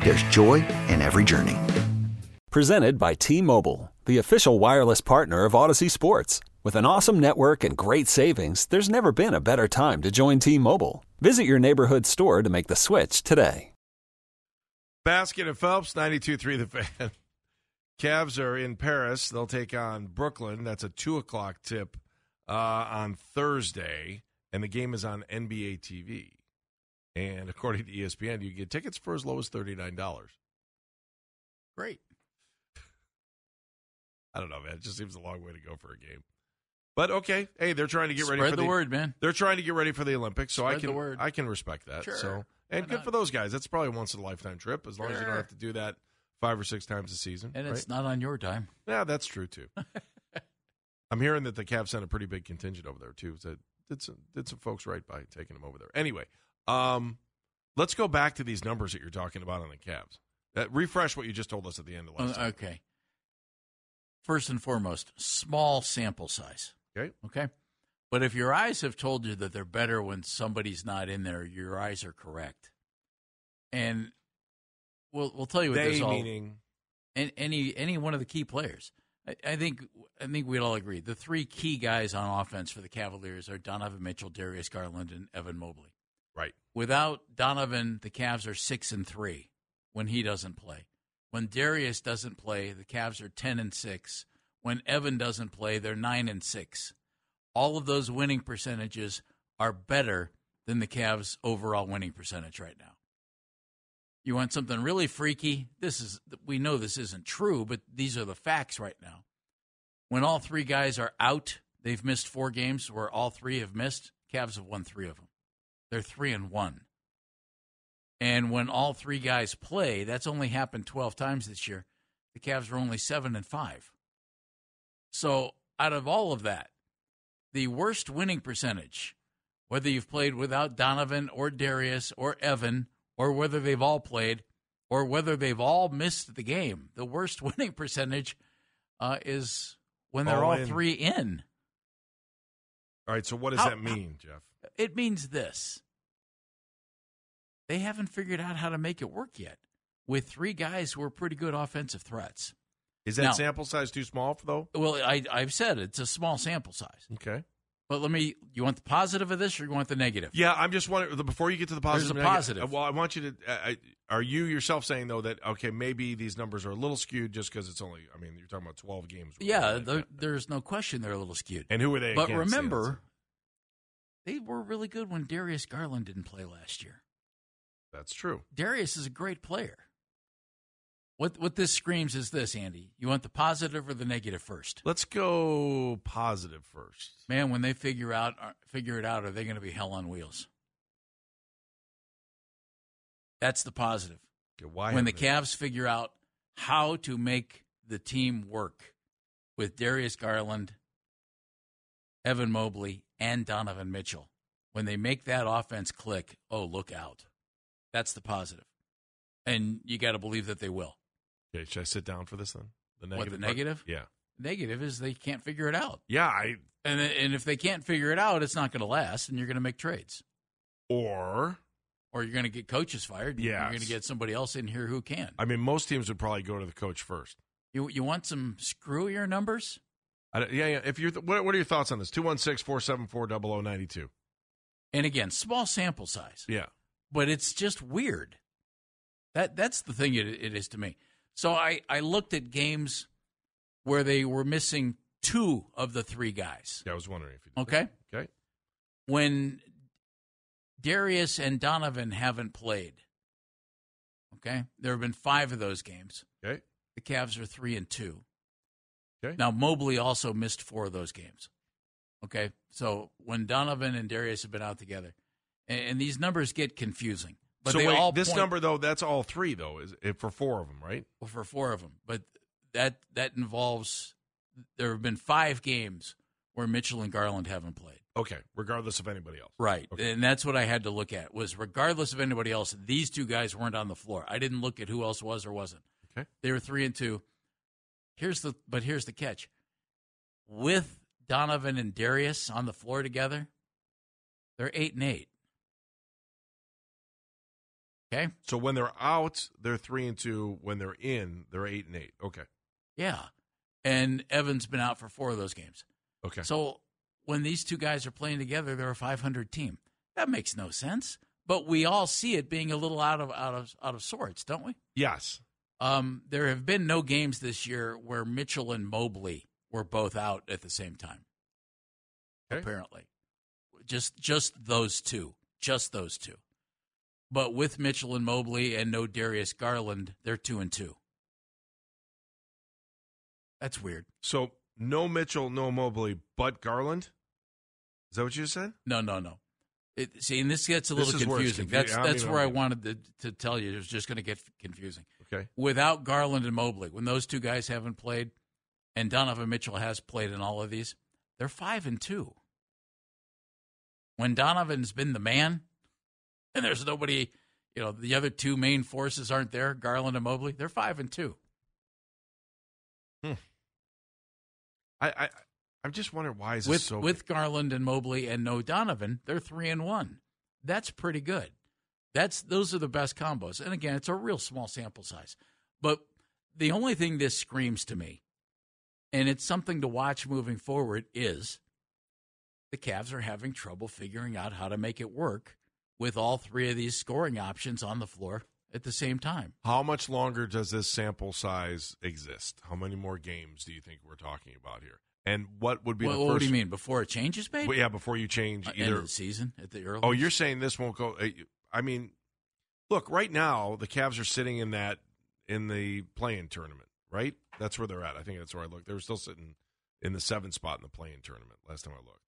there's joy in every journey. Presented by T Mobile, the official wireless partner of Audacy Sports. With an awesome network and great savings, there's never been a better time to join T Mobile. Visit your neighborhood store to make the switch today. Baskin and Phelps, 92 3 The Fan. Cavs are in Paris. They'll take on Brooklyn. That's a 2 o'clock tip uh, on Thursday, and the game is on NBA TV. And according to ESPN, you get tickets for as low as $39. Great. I don't know, man. It just seems a long way to go for a game. But okay, hey, they're trying to get Spread ready for the, word, man. They're trying to get ready for the Olympics, so I Spread the can word. I can respect that. Sure. So and Why good not? for those guys. That's probably a once in a lifetime trip, as long as you don't have to do that five or six times a season. And it's not on your dime. Yeah, that's true too. I'm hearing that the Cavs sent a pretty big contingent over there too. So did some did some folks right by taking them over there. Anyway, um, let's go back to these numbers that you're talking about on the Cavs. Uh, refresh what you just told us at the end of last. Uh, time. okay. First and foremost, small sample size. Okay. Okay. But if your eyes have told you that they're better when somebody's not in there, your eyes are correct. And we'll we'll tell you what They this all meaning and any any one of the key players. I, I think I think we'd all agree the three key guys on offense for the Cavaliers are Donovan Mitchell, Darius Garland, and Evan Mobley. Right. Without Donovan, the Cavs are six and three when he doesn't play. When Darius doesn't play, the Cavs are ten and six. When Evan doesn't play, they're nine and six. All of those winning percentages are better than the Cavs' overall winning percentage right now. You want something really freaky? This is we know this isn't true, but these are the facts right now. When all three guys are out, they've missed four games where all three have missed. Cavs have won three of them. They're three and one. And when all three guys play, that's only happened 12 times this year. The Cavs are only seven and five. So out of all of that, the worst winning percentage, whether you've played without Donovan or Darius or Evan, or whether they've all played, or whether they've all missed the game, the worst winning percentage uh, is when they're All all in. three in. All right. So what does How- that mean, Jeff? It means this. They haven't figured out how to make it work yet with three guys who are pretty good offensive threats. Is that Now- sample size too small though? Well, I, I've said it's a small sample size. Okay. But let me, you want the positive of this or you want the negative? Yeah, I'm just wondering before you get to the positive. There's a negative, positive. uh, Well, I want you to. Uh, I- are you yourself saying though that okay, maybe these numbers are a little skewed just because it's only? I mean, you're talking about 12 games. Yeah, there- there's no question they're a little skewed. And who are they? But remember, they were really good when Darius Garland didn't play last year. that's true. Darius is a great player. What what this screams is this, Andy. You want the positive or the negative first? Let's go positive first. Man, when they figure out uh, figure it out, are they going to be hell on wheels? That's the positive. Okay, why when the they- Cavs figure out how to make the team work with Darius Garland, Evan Mobley, and Donovan Mitchell, when they make that offense click, oh, look out. That's the positive. And you got to believe that they will. Okay, should I sit down for this then? The What, negative. the part? negative? Yeah. Negative is they can't figure it out. Yeah. I And, and if they can't figure it out, it's not going to last, and you're going to make trades. or Or you're going to get coaches fired. Yeah, you're going to get somebody else in here who can. I mean, most teams would probably go to the coach first. You, you want some screwier numbers? Yeah, yeah. If you, what, what are your thoughts on this? 216-474-0092. And again, small sample size, Yeah. but it's just weird. That that's the thing it, it is to me. So I I looked at games where they were missing two of the three guys. Yeah, I was wondering if you Okay. that. Okay. When Darius and Donovan haven't played, okay, there have been five of those games. Okay. The Cavs are three and two. Okay. Now Mobley also missed four of those games. Okay, so when Donovan and Darius have been out together, and, and these numbers get confusing, but so they wait, all this point- number though, that's all three though, is it for four of them, right? Well, for four of them. But that that involves there have been five games where Mitchell and Garland haven't played. Okay, regardless of anybody else. Right, Okay. and that's what I had to look at was regardless of anybody else, these two guys weren't on the floor. I didn't look at who else was or wasn't. Okay. They were three and two. Here's the but here's the catch. With Donovan and Darius on the floor together, they're eight and eight. Okay. So when they're out, they're three and two. When they're in, they're eight and eight. Okay. Yeah. And Evan's been out for four of those games. Okay. So when these two guys are playing together, they're a 500 team. That makes no sense. But we all see it being a little out of out of out of sorts, don't we? yes. Um, there have been no games this year where Mitchell and Mobley were both out at the same time. Okay. Apparently, just just those two, just those two. But with Mitchell and Mobley and no Darius Garland, they're two and two. That's weird. So no Mitchell, no Mobley, but Garland. Is that what you said? No, no, no. It, see, and this gets a This little is where it's confusing. confu- That's I that's mean, where I okay. wanted to, to tell you. It was just going to get confusing. Okay. Without Garland and Mobley, when those two guys haven't played, and Donovan Mitchell has played in all of these, they're five and two. When Donovan's been the man, and there's nobody, you know, the other two main forces aren't there, Garland and Mobley, they're five and two. Hmm. I, I I'm just wondering why is this With so with Garland and Mobley and no Donovan, they're three and one. That's pretty good. That's those are the best combos. And again, it's a real small sample size. But the only thing this screams to me, and it's something to watch moving forward, is the Cavs are having trouble figuring out how to make it work with all three of these scoring options on the floor at the same time. How much longer does this sample size exist? How many more games do you think we're talking about here? And what would be the what do you mean? Before a change is made? Well, yeah, before you change Uh, end either. of the season at the early. Oh, you're saying this won't go? I mean, look, right now the Cavs are sitting in that in the play-in tournament, right? That's where they're at. I think that's where I looked. They were still sitting in the seventh spot in the play-in tournament last time I looked.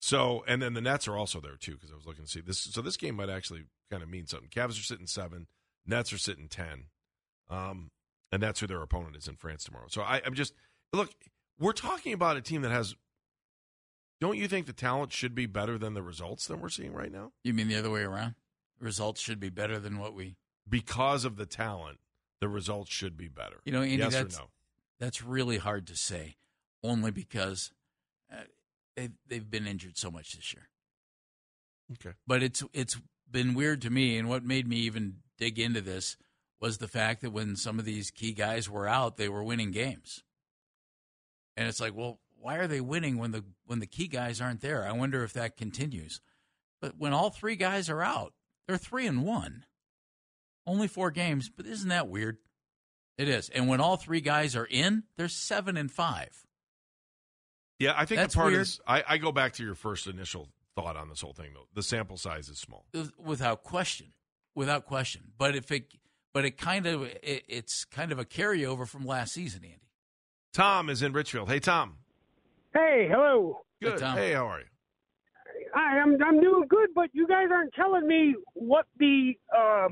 So, and then the Nets are also there too because I was looking to see this. So this game might actually kind of mean something. Cavs are sitting seven, Nets are sitting ten, um, and that's who their opponent is in France tomorrow. So I, I'm just look. We're talking about a team that has. Don't you think the talent should be better than the results that we're seeing right now? You mean the other way around? Results should be better than what we. Because of the talent, the results should be better. You know, Andy, yes that's or no? that's really hard to say, only because uh, they've they've been injured so much this year. Okay. But it's it's been weird to me, and what made me even dig into this was the fact that when some of these key guys were out, they were winning games, and it's like, well, why are they winning when the when the key guys aren't there? I wonder if that continues. But when all three guys are out, they're three and one. Only four games, but isn't that weird? It is. And when all three guys are in, they're seven and five. Yeah, I think That's the part weird. is I, I go back to your first initial thought on this whole thing though. The sample size is small. without question, without question. But if it, but it kind of, it, it's kind of a carryover from last season, Andy. Tom is in Richfield. Hey Tom. Hey, hello. Hey, Good. Tom. Hey, how are you? Hi, I'm I'm doing good, but you guys aren't telling me what the uh,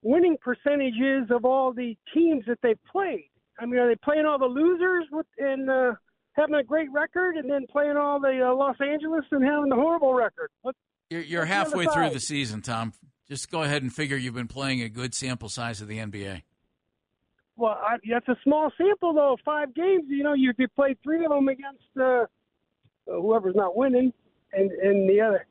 winning percentage is of all the teams that they've played. I mean, are they playing all the losers with and uh, having a great record, and then playing all the uh, Los Angeles and having the horrible record? What? You're, you're What's the halfway through the season, Tom. Just go ahead and figure you've been playing a good sample size of the NBA. Well, I, that's a small sample though. Five games, you know, you you play three of them against uh, whoever's not winning, and and the other.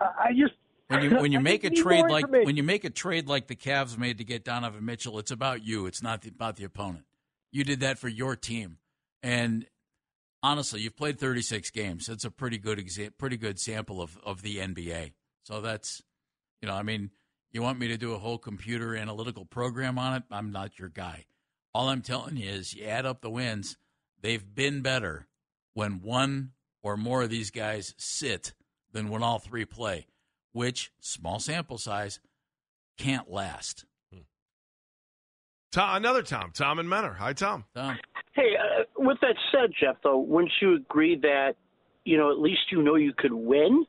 I just When you when you make a trade like when you make a trade like the Cavs made to get Donovan Mitchell, it's about you. It's not the, about the opponent. You did that for your team, and honestly, you've played 36 games. It's a pretty good exa- pretty good sample of of the NBA. So that's you know, I mean, you want me to do a whole computer analytical program on it? I'm not your guy. All I'm telling you is you add up the wins, they've been better when one or more of these guys sit than when all three play, which, small sample size, can't last. Tom, another Tom, Tom and Mentor. Hi, Tom. Tom. Hey, uh, with that said, Jeff, though, wouldn't you agree that, you know, at least you know you could win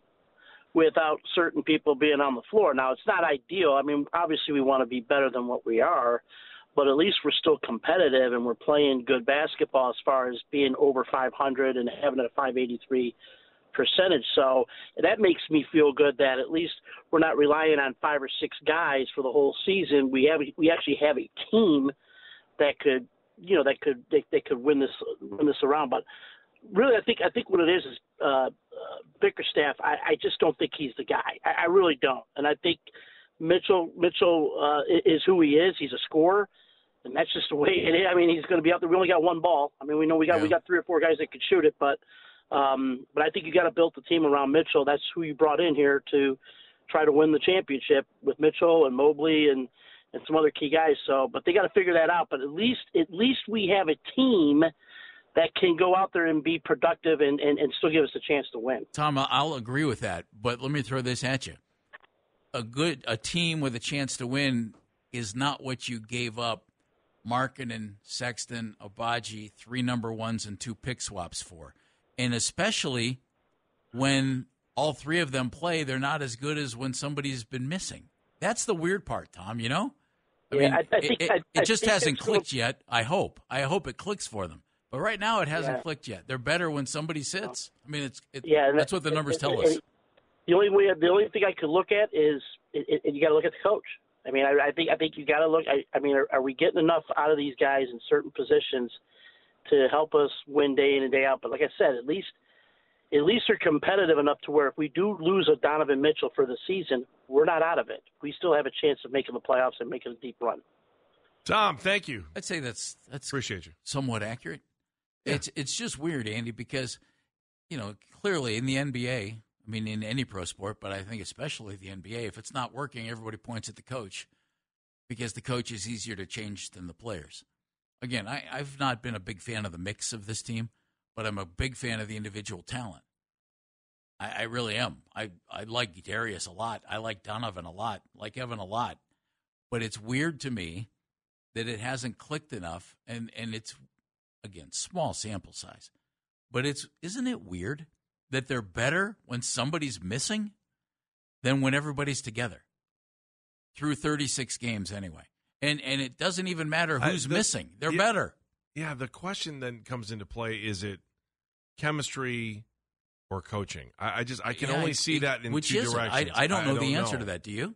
without certain people being on the floor? Now, it's not ideal. I mean, obviously, we want to be better than what we are, but at least we're still competitive and we're playing good basketball as far as being over 500 and having a 583 percentage. So that makes me feel good that at least we're not relying on five or six guys for the whole season. We have we actually have a team that could you know that could they, they could win this win this around. But really, I think I think what it is is uh, Bickerstaff. I, I just don't think he's the guy. I, I really don't, and I think Mitchell Mitchell uh, is who he is. He's a scorer. And that's just the way it is. I mean, he's going to be out there. We only got one ball. I mean, we know we got Yeah. we got three or four guys that could shoot it, but um, but I think you got to build the team around Mitchell. That's who you brought in here to try to win the championship with Mitchell and Mobley and and some other key guys. So, but they got to figure that out. But at least at least we have a team that can go out there and be productive and, and, and still give us a chance to win. Tom, I'll agree with that, but let me throw this at you. A good a team with a chance to win is not what you gave up Markkanen and Sexton, Agbaji, three number ones and two pick swaps for. And especially when all three of them play, they're not as good as when somebody's been missing. That's the weird part, Tom, you know? I Yeah, mean, I- I it- think- it, it I just hasn't clicked yet. I hope. I hope it clicks for them. But right now, it hasn't Yeah. clicked yet. They're better when somebody sits. I mean, it's it, Yeah, that's what the numbers tell us. The only way, the only thing I could look at is, it, it, you got to look at the coach. I mean, I, I think, I think you got to look. I, I mean, are, are we getting enough out of these guys in certain positions to help us win day in and day out? But like I said, at least, at least they're competitive enough to where if we do lose a Donovan Mitchell for the season, we're not out of it. We still have a chance of making the playoffs and making a deep run. Tom, thank you. I'd say that's that's Appreciate you. somewhat accurate. Yeah. It's it's just weird, Andy, because you know clearly in the NBA, I mean in any pro sport, but I think especially the NBA, if it's not working, everybody points at the coach because the coach is easier to change than the players. Again, I, I've not been a big fan of the mix of this team, but I'm a big fan of the individual talent. I, I really am. I, I like Darius a lot. I like Donovan a lot. like Evan a lot. But it's weird to me that it hasn't clicked enough and and it's again small sample size but it's isn't it weird that they're better when somebody's missing than when everybody's together through 36 games anyway and and it doesn't even matter I- who's the- missing they're yeah. better Yeah, the question then comes into play: Is it chemistry or coaching? I, I just I can Yeah, only see it- that in which two is directions. I, I don't know the answer to that do you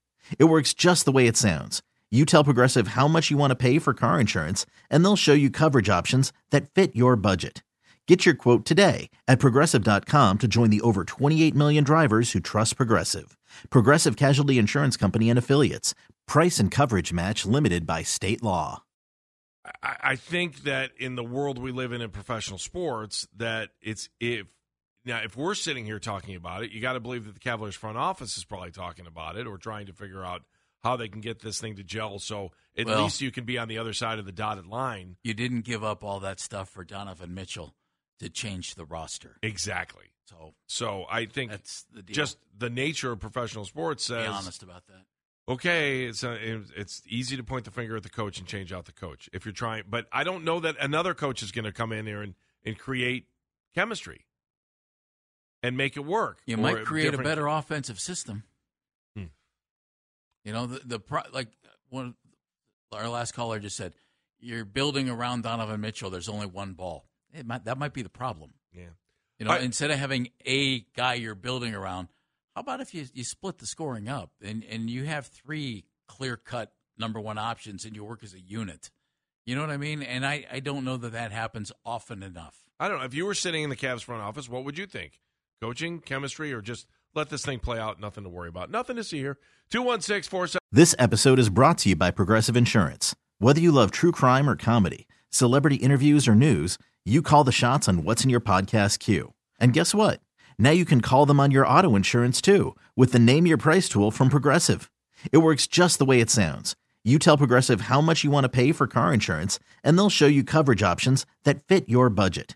It works just the way it sounds. You tell Progressive how much you want to pay for car insurance, and they'll show you coverage options that fit your budget. Get your quote today at progressive.com to join the over 28 million drivers who trust Progressive. Progressive Casualty Insurance Company and Affiliates. Price and coverage match limited by state law. I, think that in the world we live in in professional sports, that it's if now if we're sitting here talking about it, you got to believe that the Cavaliers front office is probably talking about it or trying to figure out how they can get this thing to gel. So at Well- least you can be on the other side of the dotted line. You didn't give up all that stuff for Donovan Mitchell to change the roster. Exactly. So So I think that's the deal. just the nature of professional sports be says honest about that. okay, it's uh, a, it's easy to point the finger at the coach and change out the coach if you're trying. But I don't know that another coach is going to come in here and, and create chemistry and make it work. You might create a different- better offensive system. Hmm. You know, the, the pro, like one our last caller just said, you're building around Donovan Mitchell. There's only one ball. It might, that might be the problem. Yeah. You know, I- instead of having a guy you're building around, how about if you you split the scoring up and and you have three clear cut number one options and you work as a unit. You know what I mean? And I I don't know that that happens often enough. I don't know. If you were sitting in the Cavs front office, what would you think? Coaching, chemistry, or just let this thing play out? Nothing to worry about. Nothing to see here. 216 47. This episode is brought to you by Progressive Insurance. Whether you love true crime or comedy, celebrity interviews or news, you call the shots on what's in your podcast queue. And guess what? Now you can call them on your auto insurance too with the Name Your Price tool from Progressive. It works just the way it sounds. You tell Progressive how much you want to pay for car insurance, and they'll show you coverage options that fit your budget.